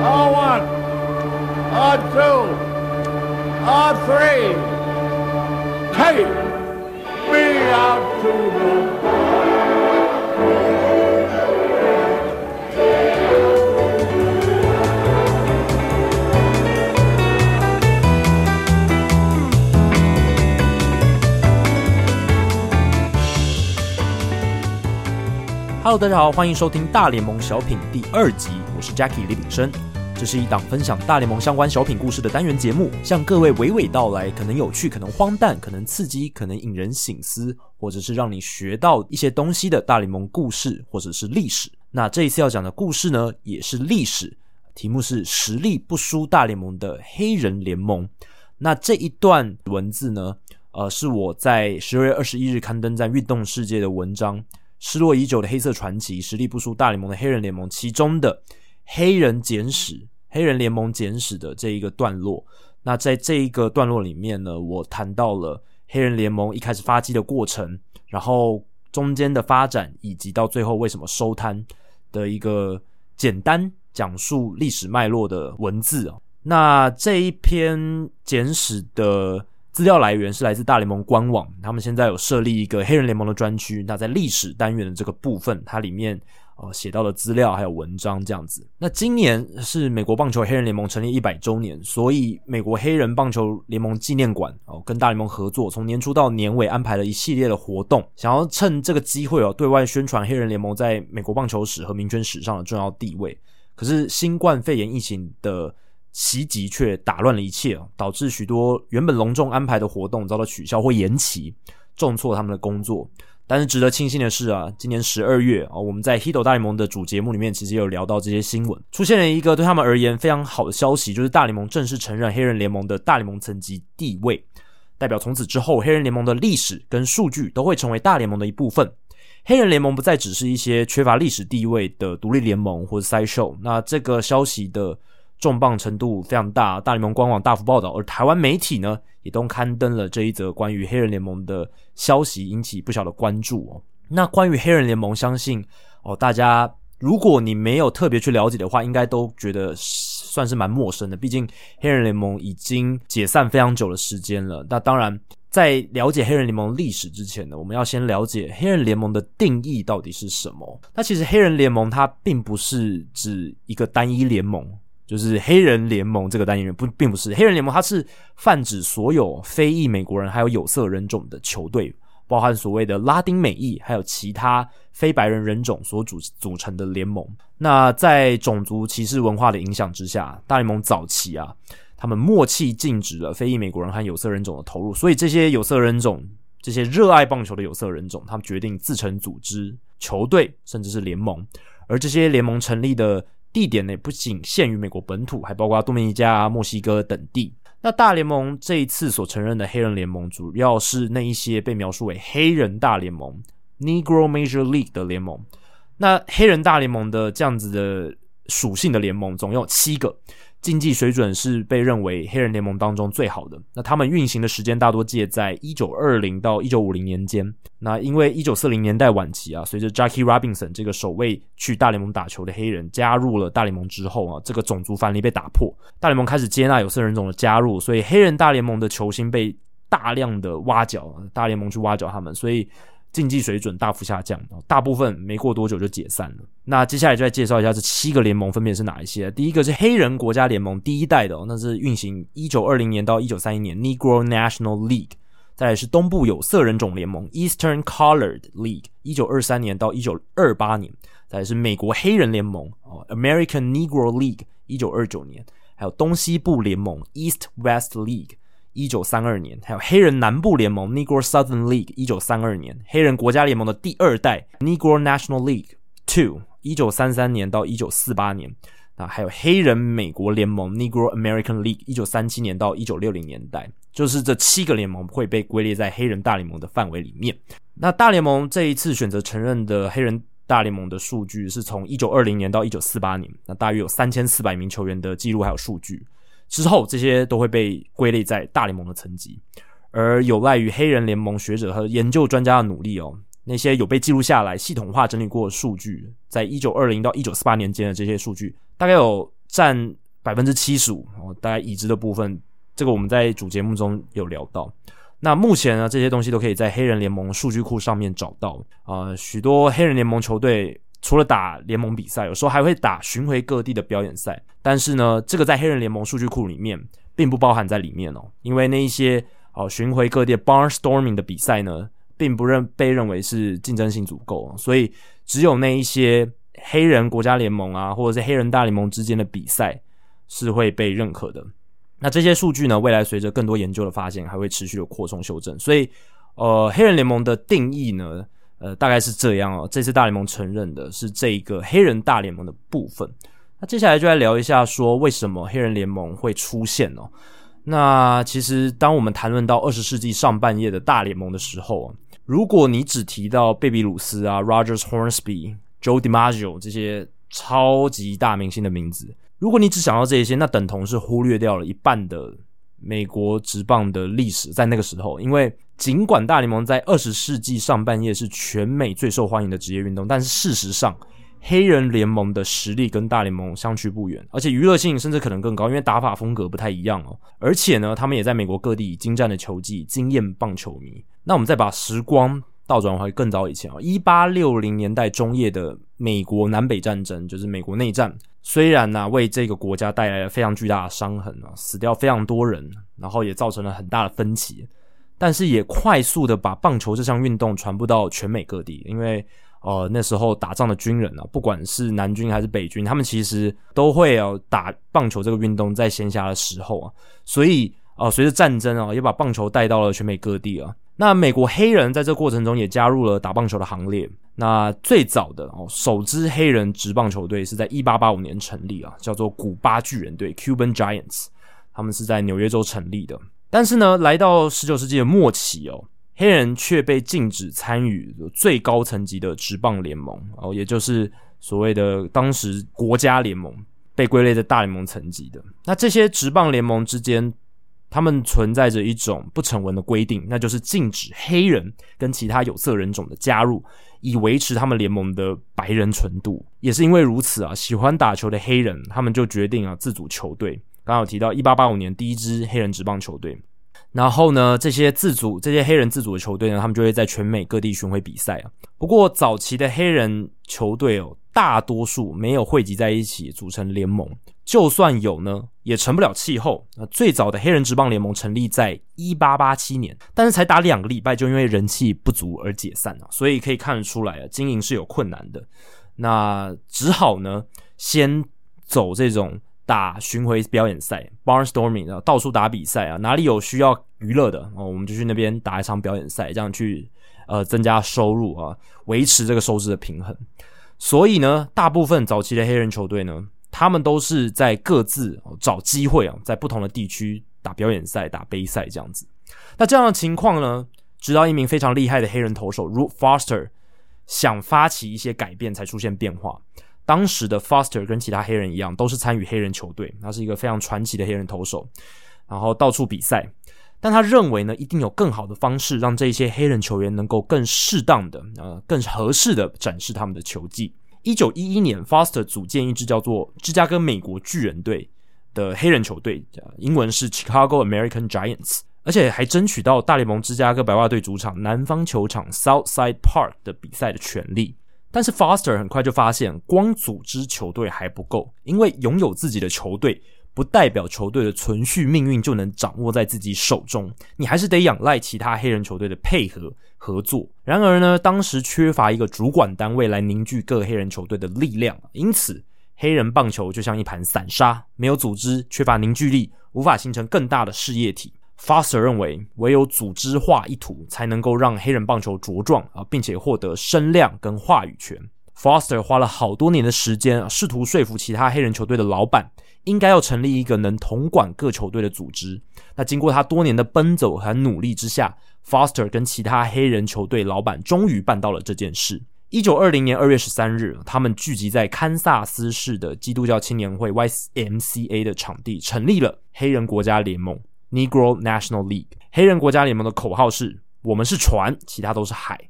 R1, R2, R3. Take me out to the Hello，大家好，欢迎收听大联盟小品第二集，我是 Jackie 李炳生。这是一档分享大联盟相关小品故事的单元节目，向各位娓娓道来，可能有趣，可能荒诞，可能刺激，可能引人省思，或者是让你学到一些东西的大联盟故事，或者是历史。那这一次要讲的故事呢，也是历史，题目是实力不输大联盟的黑人联盟。那这一段文字呢，呃，是我在十二月二十一日刊登在《运动世界》的文章。失落已久的黑色传奇，实力不输大联盟的黑人联盟，其中的黑人简史、黑人联盟简史的这一个段落。那在这一个段落里面呢，我谈到了黑人联盟一开始发迹的过程，然后中间的发展，以及到最后为什么收摊的一个简单讲述历史脉络的文字。那这一篇简史的。资料来源是来自大联盟官网，他们现在有设立一个黑人联盟的专区。那在历史单元的这个部分，它里面呃写到的资料还有文章这样子。那今年是美国棒球黑人联盟成立一百周年，所以美国黑人棒球联盟纪念馆哦跟大联盟合作，从年初到年尾安排了一系列的活动，想要趁这个机会哦对外宣传黑人联盟在美国棒球史和民权史上的重要地位。可是新冠肺炎疫情的袭击却打乱了一切，导致许多原本隆重安排的活动遭到取消或延期，重挫他们的工作。但是值得庆幸的是啊，今年十二月啊，我们在《Hito 大联盟》的主节目里面，其实有聊到这些新闻，出现了一个对他们而言非常好的消息，就是大联盟正式承认黑人联盟的大联盟层级地位，代表从此之后，黑人联盟的历史跟数据都会成为大联盟的一部分。黑人联盟不再只是一些缺乏历史地位的独立联盟或者 sideshow。那这个消息的。重磅程度非常大，大联盟官网大幅报道，而台湾媒体呢也都刊登了这一则关于黑人联盟的消息，引起不小的关注哦。那关于黑人联盟，相信哦，大家如果你没有特别去了解的话，应该都觉得算是蛮陌生的。毕竟黑人联盟已经解散非常久的时间了。那当然，在了解黑人联盟历史之前呢，我们要先了解黑人联盟的定义到底是什么。那其实黑人联盟它并不是指一个单一联盟。就是黑人联盟这个单元不，并不是黑人联盟，它是泛指所有非裔美国人还有有色人种的球队，包含所谓的拉丁美裔还有其他非白人人种所组组成的联盟。那在种族歧视文化的影响之下，大联盟早期啊，他们默契禁止了非裔美国人和有色人种的投入，所以这些有色人种、这些热爱棒球的有色人种，他们决定自成组织球队，甚至是联盟，而这些联盟成立的。地点呢，不仅限于美国本土，还包括多米尼加、墨西哥等地。那大联盟这一次所承认的黑人联盟，主要是那一些被描述为黑人大联盟 （Negro Major League） 的联盟。那黑人大联盟的这样子的属性的联盟，总有七个。竞技水准是被认为黑人联盟当中最好的。那他们运行的时间大多介在一九二零到一九五零年间。那因为一九四零年代晚期啊，随着 Jackie Robinson 这个首位去大联盟打球的黑人加入了大联盟之后啊，这个种族藩篱被打破，大联盟开始接纳有色人种的加入，所以黑人大联盟的球星被大量的挖角，大联盟去挖角他们，所以。竞技水准大幅下降，大部分没过多久就解散了。那接下来就来介绍一下这七个联盟分别是哪一些。第一个是黑人国家联盟，第一代的，那是运行一九二零年到一九三一年，Negro National League。再来是东部有色人种联盟，Eastern Colored League，一九二三年到一九二八年。再来是美国黑人联盟，American Negro League，一九二九年。还有东西部联盟，East West League。一九三二年，还有黑人南部联盟 （Negro Southern League），一九三二年；黑人国家联盟的第二代 （Negro National League Two），一九三三年到一九四八年。啊，还有黑人美国联盟 （Negro American League），一九三七年到一九六零年代。就是这七个联盟会被归列在黑人大联盟的范围里面。那大联盟这一次选择承认的黑人大联盟的数据是从一九二零年到一九四八年，那大约有三千四百名球员的记录还有数据。之后，这些都会被归类在大联盟的层级，而有赖于黑人联盟学者和研究专家的努力哦，那些有被记录下来、系统化整理过的数据，在一九二零到一九四八年间的这些数据，大概有占百分之七十五哦，大概已知的部分，这个我们在主节目中有聊到。那目前呢，这些东西都可以在黑人联盟数据库上面找到啊、呃。许多黑人联盟球队除了打联盟比赛，有时候还会打巡回各地的表演赛。但是呢，这个在黑人联盟数据库里面并不包含在里面哦，因为那一些哦巡回各地 barnstorming 的比赛呢，并不认被认为是竞争性足够，所以只有那一些黑人国家联盟啊，或者是黑人大联盟之间的比赛是会被认可的。那这些数据呢，未来随着更多研究的发现，还会持续的扩充修正。所以，呃，黑人联盟的定义呢，呃，大概是这样哦。这次大联盟承认的是这个黑人大联盟的部分。那接下来就来聊一下，说为什么黑人联盟会出现哦。那其实，当我们谈论到二十世纪上半叶的大联盟的时候，如果你只提到贝比鲁斯啊、Rogers Hornsby、Joe DiMaggio 这些超级大明星的名字。如果你只想到这些，那等同是忽略掉了一半的美国职棒的历史。在那个时候，因为尽管大联盟在二十世纪上半叶是全美最受欢迎的职业运动，但是事实上，黑人联盟的实力跟大联盟相去不远，而且娱乐性甚至可能更高，因为打法风格不太一样哦。而且呢，他们也在美国各地精湛的球技惊艳棒球迷。那我们再把时光倒转回更早以前啊，一八六零年代中叶的美国南北战争，就是美国内战。虽然呢、啊，为这个国家带来了非常巨大的伤痕啊，死掉非常多人，然后也造成了很大的分歧，但是也快速的把棒球这项运动传播到全美各地。因为呃那时候打仗的军人啊，不管是南军还是北军，他们其实都会要、啊、打棒球这个运动，在闲暇的时候啊，所以啊、呃，随着战争啊，也把棒球带到了全美各地啊。那美国黑人在这过程中也加入了打棒球的行列。那最早的哦，首支黑人职棒球队是在一八八五年成立啊，叫做古巴巨人队 （Cuban Giants），他们是在纽约州成立的。但是呢，来到十九世纪的末期哦，黑人却被禁止参与最高层级的职棒联盟哦，也就是所谓的当时国家联盟，被归类在大联盟层级的。那这些职棒联盟之间。他们存在着一种不成文的规定，那就是禁止黑人跟其他有色人种的加入，以维持他们联盟的白人纯度。也是因为如此啊，喜欢打球的黑人他们就决定啊自组球队。刚刚有提到一八八五年第一支黑人职棒球队，然后呢，这些自组这些黑人自组的球队呢，他们就会在全美各地巡回比赛啊。不过早期的黑人球队哦，大多数没有汇集在一起组成联盟。就算有呢，也成不了气候。那最早的黑人职棒联盟成立在一八八七年，但是才打两个礼拜就因为人气不足而解散了。所以可以看得出来啊，经营是有困难的。那只好呢，先走这种打巡回表演赛 （barnstorming） 啊，到处打比赛啊，哪里有需要娱乐的哦，我们就去那边打一场表演赛，这样去呃增加收入啊，维持这个收支的平衡。所以呢，大部分早期的黑人球队呢。他们都是在各自找机会啊，在不同的地区打表演赛、打杯赛这样子。那这样的情况呢，直到一名非常厉害的黑人投手 Root Foster 想发起一些改变，才出现变化。当时的 Foster 跟其他黑人一样，都是参与黑人球队，他是一个非常传奇的黑人投手，然后到处比赛。但他认为呢，一定有更好的方式，让这些黑人球员能够更适当的、呃，更合适的展示他们的球技。一九一一年，Foster 组建一支叫做芝加哥美国巨人队的黑人球队，英文是 Chicago American Giants，而且还争取到大联盟芝加哥白袜队主场南方球场 Southside Park 的比赛的权利。但是 Foster 很快就发现，光组织球队还不够，因为拥有自己的球队。不代表球队的存续命运就能掌握在自己手中，你还是得仰赖其他黑人球队的配合合作。然而呢，当时缺乏一个主管单位来凝聚各黑人球队的力量，因此黑人棒球就像一盘散沙，没有组织，缺乏凝聚力，无法形成更大的事业体。Foster 认为，唯有组织化一图，才能够让黑人棒球茁壮啊，并且获得声量跟话语权。Foster 花了好多年的时间，试图说服其他黑人球队的老板。应该要成立一个能统管各球队的组织。那经过他多年的奔走和努力之下，Foster 跟其他黑人球队老板终于办到了这件事。一九二零年二月十三日，他们聚集在堪萨斯市的基督教青年会 YMCA 的场地，成立了黑人国家联盟 （Negro National League）。黑人国家联盟的口号是：“我们是船，其他都是海。”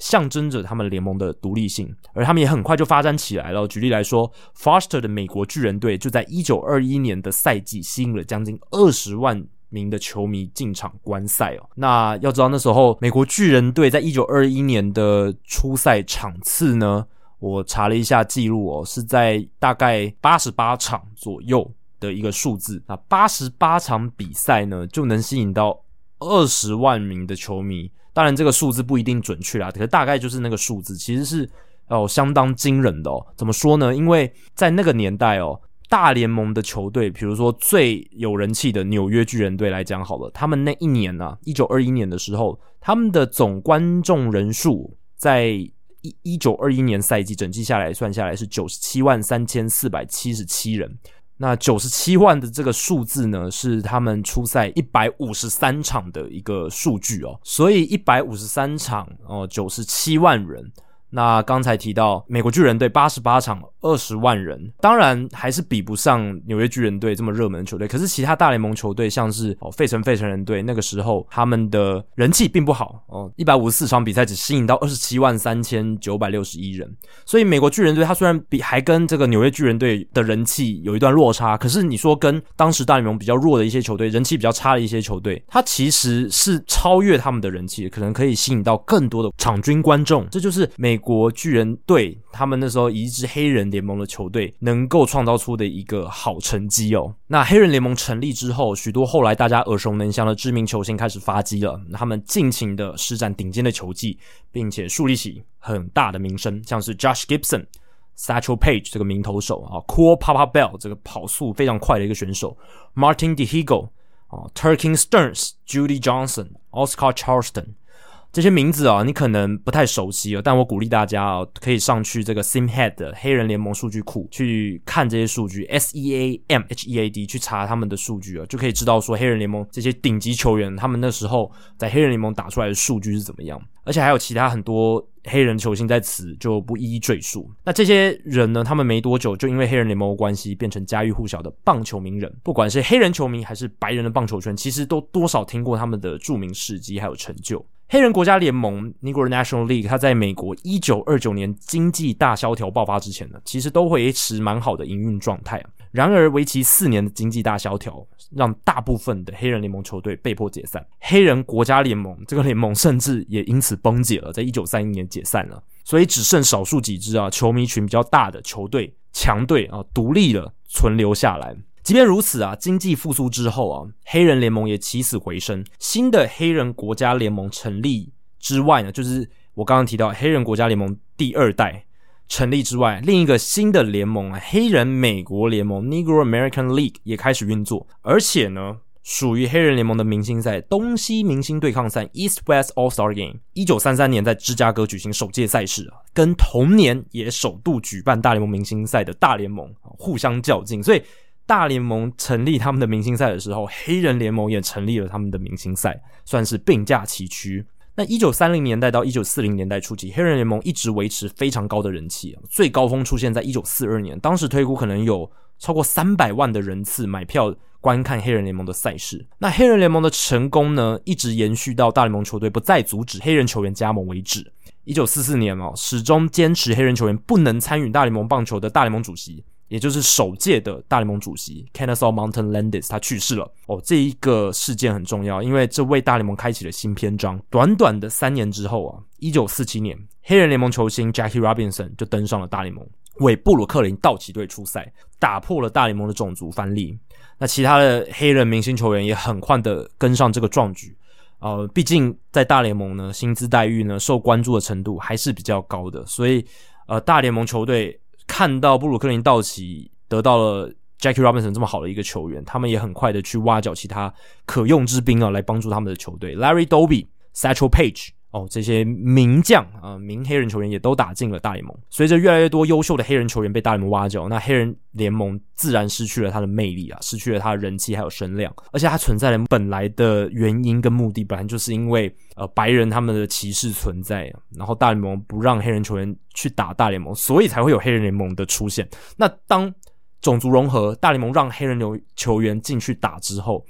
象征着他们联盟的独立性，而他们也很快就发展起来了。举例来说，Foster 的美国巨人队就在一九二一年的赛季吸引了将近二十万名的球迷进场观赛哦。那要知道那时候美国巨人队在一九二一年的初赛场次呢，我查了一下记录哦，是在大概八十八场左右的一个数字。那八十八场比赛呢，就能吸引到二十万名的球迷。当然，这个数字不一定准确啦，可是大概就是那个数字，其实是哦相当惊人的哦。怎么说呢？因为在那个年代哦，大联盟的球队，比如说最有人气的纽约巨人队来讲好了，他们那一年呢、啊，一九二一年的时候，他们的总观众人数在一一九二一年赛季整季下来算下来是九十七万三千四百七十七人。那九十七万的这个数字呢，是他们出赛一百五十三场的一个数据哦，所以一百五十三场哦，九十七万人。那刚才提到美国巨人队八十八场二十万人，当然还是比不上纽约巨人队这么热门的球队。可是其他大联盟球队，像是哦费城费城人队，那个时候他们的人气并不好哦，一百五十四场比赛只吸引到二十七万三千九百六十一人。所以美国巨人队他虽然比还跟这个纽约巨人队的人气有一段落差，可是你说跟当时大联盟比较弱的一些球队，人气比较差的一些球队，他其实是超越他们的人气，可能可以吸引到更多的场均观众。这就是美。国巨人队，他们那时候以一支黑人联盟的球队能够创造出的一个好成绩哦。那黑人联盟成立之后，许多后来大家耳熟能详的知名球星开始发迹了，他们尽情的施展顶尖的球技，并且树立起很大的名声，像是 Josh Gibson、Satchel Page 这个名投手啊，Cool Papa Bell 这个跑速非常快的一个选手，Martin Dihigo 啊，Turkin Stearns、Judy Johnson、Oscar Charleston。这些名字啊，你可能不太熟悉哦，但我鼓励大家哦，可以上去这个 Simhead 的黑人联盟数据库去看这些数据，S E A M H E A D 去查他们的数据啊，就可以知道说黑人联盟这些顶级球员他们那时候在黑人联盟打出来的数据是怎么样，而且还有其他很多黑人球星在此就不一一赘述。那这些人呢，他们没多久就因为黑人联盟关系变成家喻户晓的棒球名人，不管是黑人球迷还是白人的棒球圈，其实都多少听过他们的著名事迹还有成就。黑人国家联盟 （Negro National League） 它在美国一九二九年经济大萧条爆发之前呢，其实都会维持蛮好的营运状态。然而，为期四年的经济大萧条让大部分的黑人联盟球队被迫解散。黑人国家联盟这个联盟甚至也因此崩解了，在一九三一年解散了。所以，只剩少数几支啊球迷群比较大的球队强队啊独立了存留下来。即便如此啊，经济复苏之后啊，黑人联盟也起死回生。新的黑人国家联盟成立之外呢，就是我刚刚提到黑人国家联盟第二代成立之外，另一个新的联盟，黑人美国联盟 （Negro American League） 也开始运作。而且呢，属于黑人联盟的明星赛——东西明星对抗赛 （East West All Star Game），一九三三年在芝加哥举行首届赛事，跟同年也首度举办大联盟明星赛的大联盟互相较劲，所以。大联盟成立他们的明星赛的时候，黑人联盟也成立了他们的明星赛，算是并驾齐驱。那一九三零年代到一九四零年代初期，黑人联盟一直维持非常高的人气，最高峰出现在一九四二年，当时推估可能有超过三百万的人次买票观看黑人联盟的赛事。那黑人联盟的成功呢，一直延续到大联盟球队不再阻止黑人球员加盟为止。一九四四年哦，始终坚持黑人球员不能参与大联盟棒球的大联盟主席。也就是首届的大联盟主席 k e n n e s a w Mountain Landis 他去世了哦，这一个事件很重要，因为这为大联盟开启了新篇章。短短的三年之后啊，一九四七年，黑人联盟球星 Jackie Robinson 就登上了大联盟，为布鲁克林道奇队出赛，打破了大联盟的种族藩篱。那其他的黑人明星球员也很快的跟上这个壮举。呃，毕竟在大联盟呢，薪资待遇呢，受关注的程度还是比较高的，所以呃，大联盟球队。看到布鲁克林道奇得到了 Jackie Robinson 这么好的一个球员，他们也很快的去挖角其他可用之兵啊，来帮助他们的球队。Larry Doby、Satchel Page 哦，这些名将啊，名黑人球员也都打进了大联盟。随着越来越多优秀的黑人球员被大联盟挖角，那黑人联盟自然失去了它的魅力啊，失去了它的人气还有声量。而且它存在的本来的原因跟目的，本来就是因为呃白人他们的歧视存在，然后大联盟不让黑人球员去打大联盟，所以才会有黑人联盟的出现。那当种族融合，大联盟让黑人球球员进去打之后，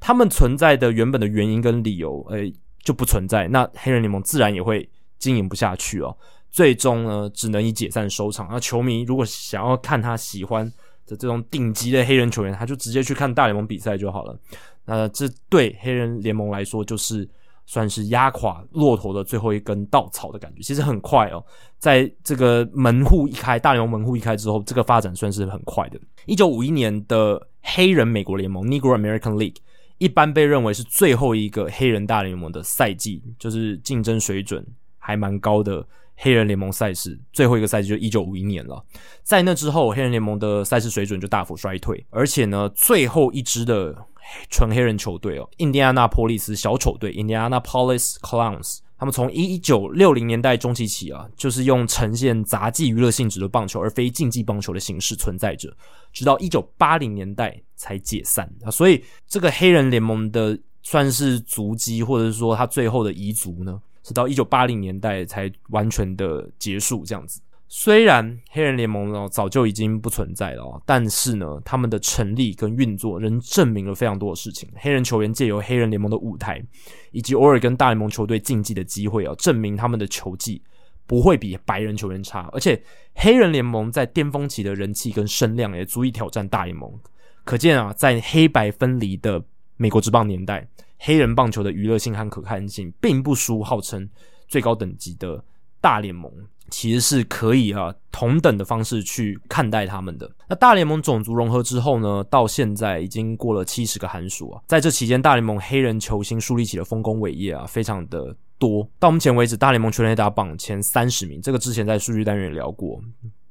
他们存在的原本的原因跟理由，呃。就不存在，那黑人联盟自然也会经营不下去哦，最终呢只能以解散收场。那球迷如果想要看他喜欢的这种顶级的黑人球员，他就直接去看大联盟比赛就好了。那这对黑人联盟来说就是。算是压垮骆驼的最后一根稻草的感觉。其实很快哦，在这个门户一开，大联盟门户一开之后，这个发展算是很快的。一九五一年的黑人美国联盟 （Negro American League） 一般被认为是最后一个黑人大联盟的赛季，就是竞争水准还蛮高的黑人联盟赛事。最后一个赛季就一九五一年了。在那之后，黑人联盟的赛事水准就大幅衰退，而且呢，最后一支的。纯黑人球队哦，印第安纳波利斯小丑队 （Indianapolis Clowns），他们从一九六零年代中期起啊，就是用呈现杂技娱乐性质的棒球而非竞技棒球的形式存在着，直到一九八零年代才解散啊。所以这个黑人联盟的算是足迹，或者是说他最后的遗族呢，是到一九八零年代才完全的结束这样子。虽然黑人联盟呢早就已经不存在了，但是呢，他们的成立跟运作仍证明了非常多的事情。黑人球员借由黑人联盟的舞台，以及偶尔跟大联盟球队竞技的机会啊，证明他们的球技不会比白人球员差。而且，黑人联盟在巅峰期的人气跟声量也足以挑战大联盟。可见啊，在黑白分离的美国职棒年代，黑人棒球的娱乐性和可看性并不输号称最高等级的大联盟。其实是可以啊，同等的方式去看待他们的。那大联盟种族融合之后呢，到现在已经过了七十个寒暑啊，在这期间，大联盟黑人球星树立起了丰功伟业啊，非常的多。到目前为止，大联盟全垒打榜前三十名，这个之前在数据单元也聊过，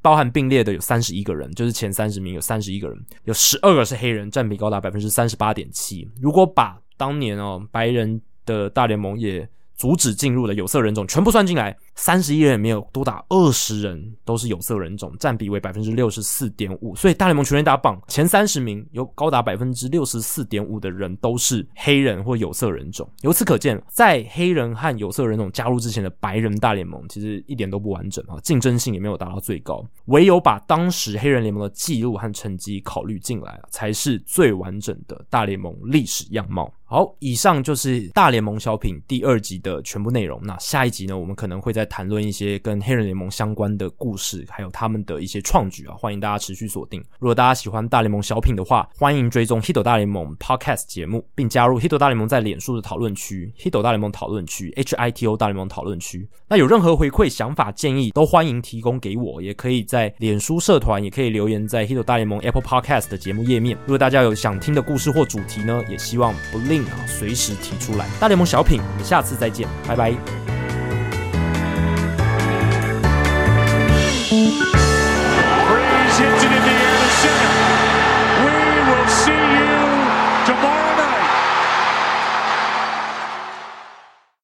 包含并列的有三十一个人，就是前三十名有三十一个人，有十二个是黑人，占比高达百分之三十八点七。如果把当年哦白人的大联盟也阻止进入了有色人种全部算进来，三十一人里面有多达二十人都是有色人种，占比为百分之六十四点五。所以大联盟全垒打榜前三十名有高达百分之六十四点五的人都是黑人或有色人种。由此可见，在黑人和有色人种加入之前的白人大联盟其实一点都不完整啊，竞争性也没有达到最高。唯有把当时黑人联盟的记录和成绩考虑进来，才是最完整的大联盟历史样貌。好，以上就是大联盟小品第二集的全部内容。那下一集呢，我们可能会在在谈论一些跟黑人联盟相关的故事，还有他们的一些创举啊。欢迎大家持续锁定。如果大家喜欢大联盟小品的话，欢迎追踪 Hito 大联盟 Podcast 节目，并加入 Hito 大联盟在脸书的讨论区 Hito 大联盟讨论区 H I T O 大联盟讨论区。那有任何回馈、想法、建议，都欢迎提供给我，也可以在脸书社团，也可以留言在 Hito 大联盟 Apple Podcast 的节目页面。如果大家有想听的故事或主题呢，也希望不吝。啊，随时提出来。大联盟小品，我们下次再见，拜拜。Thank you.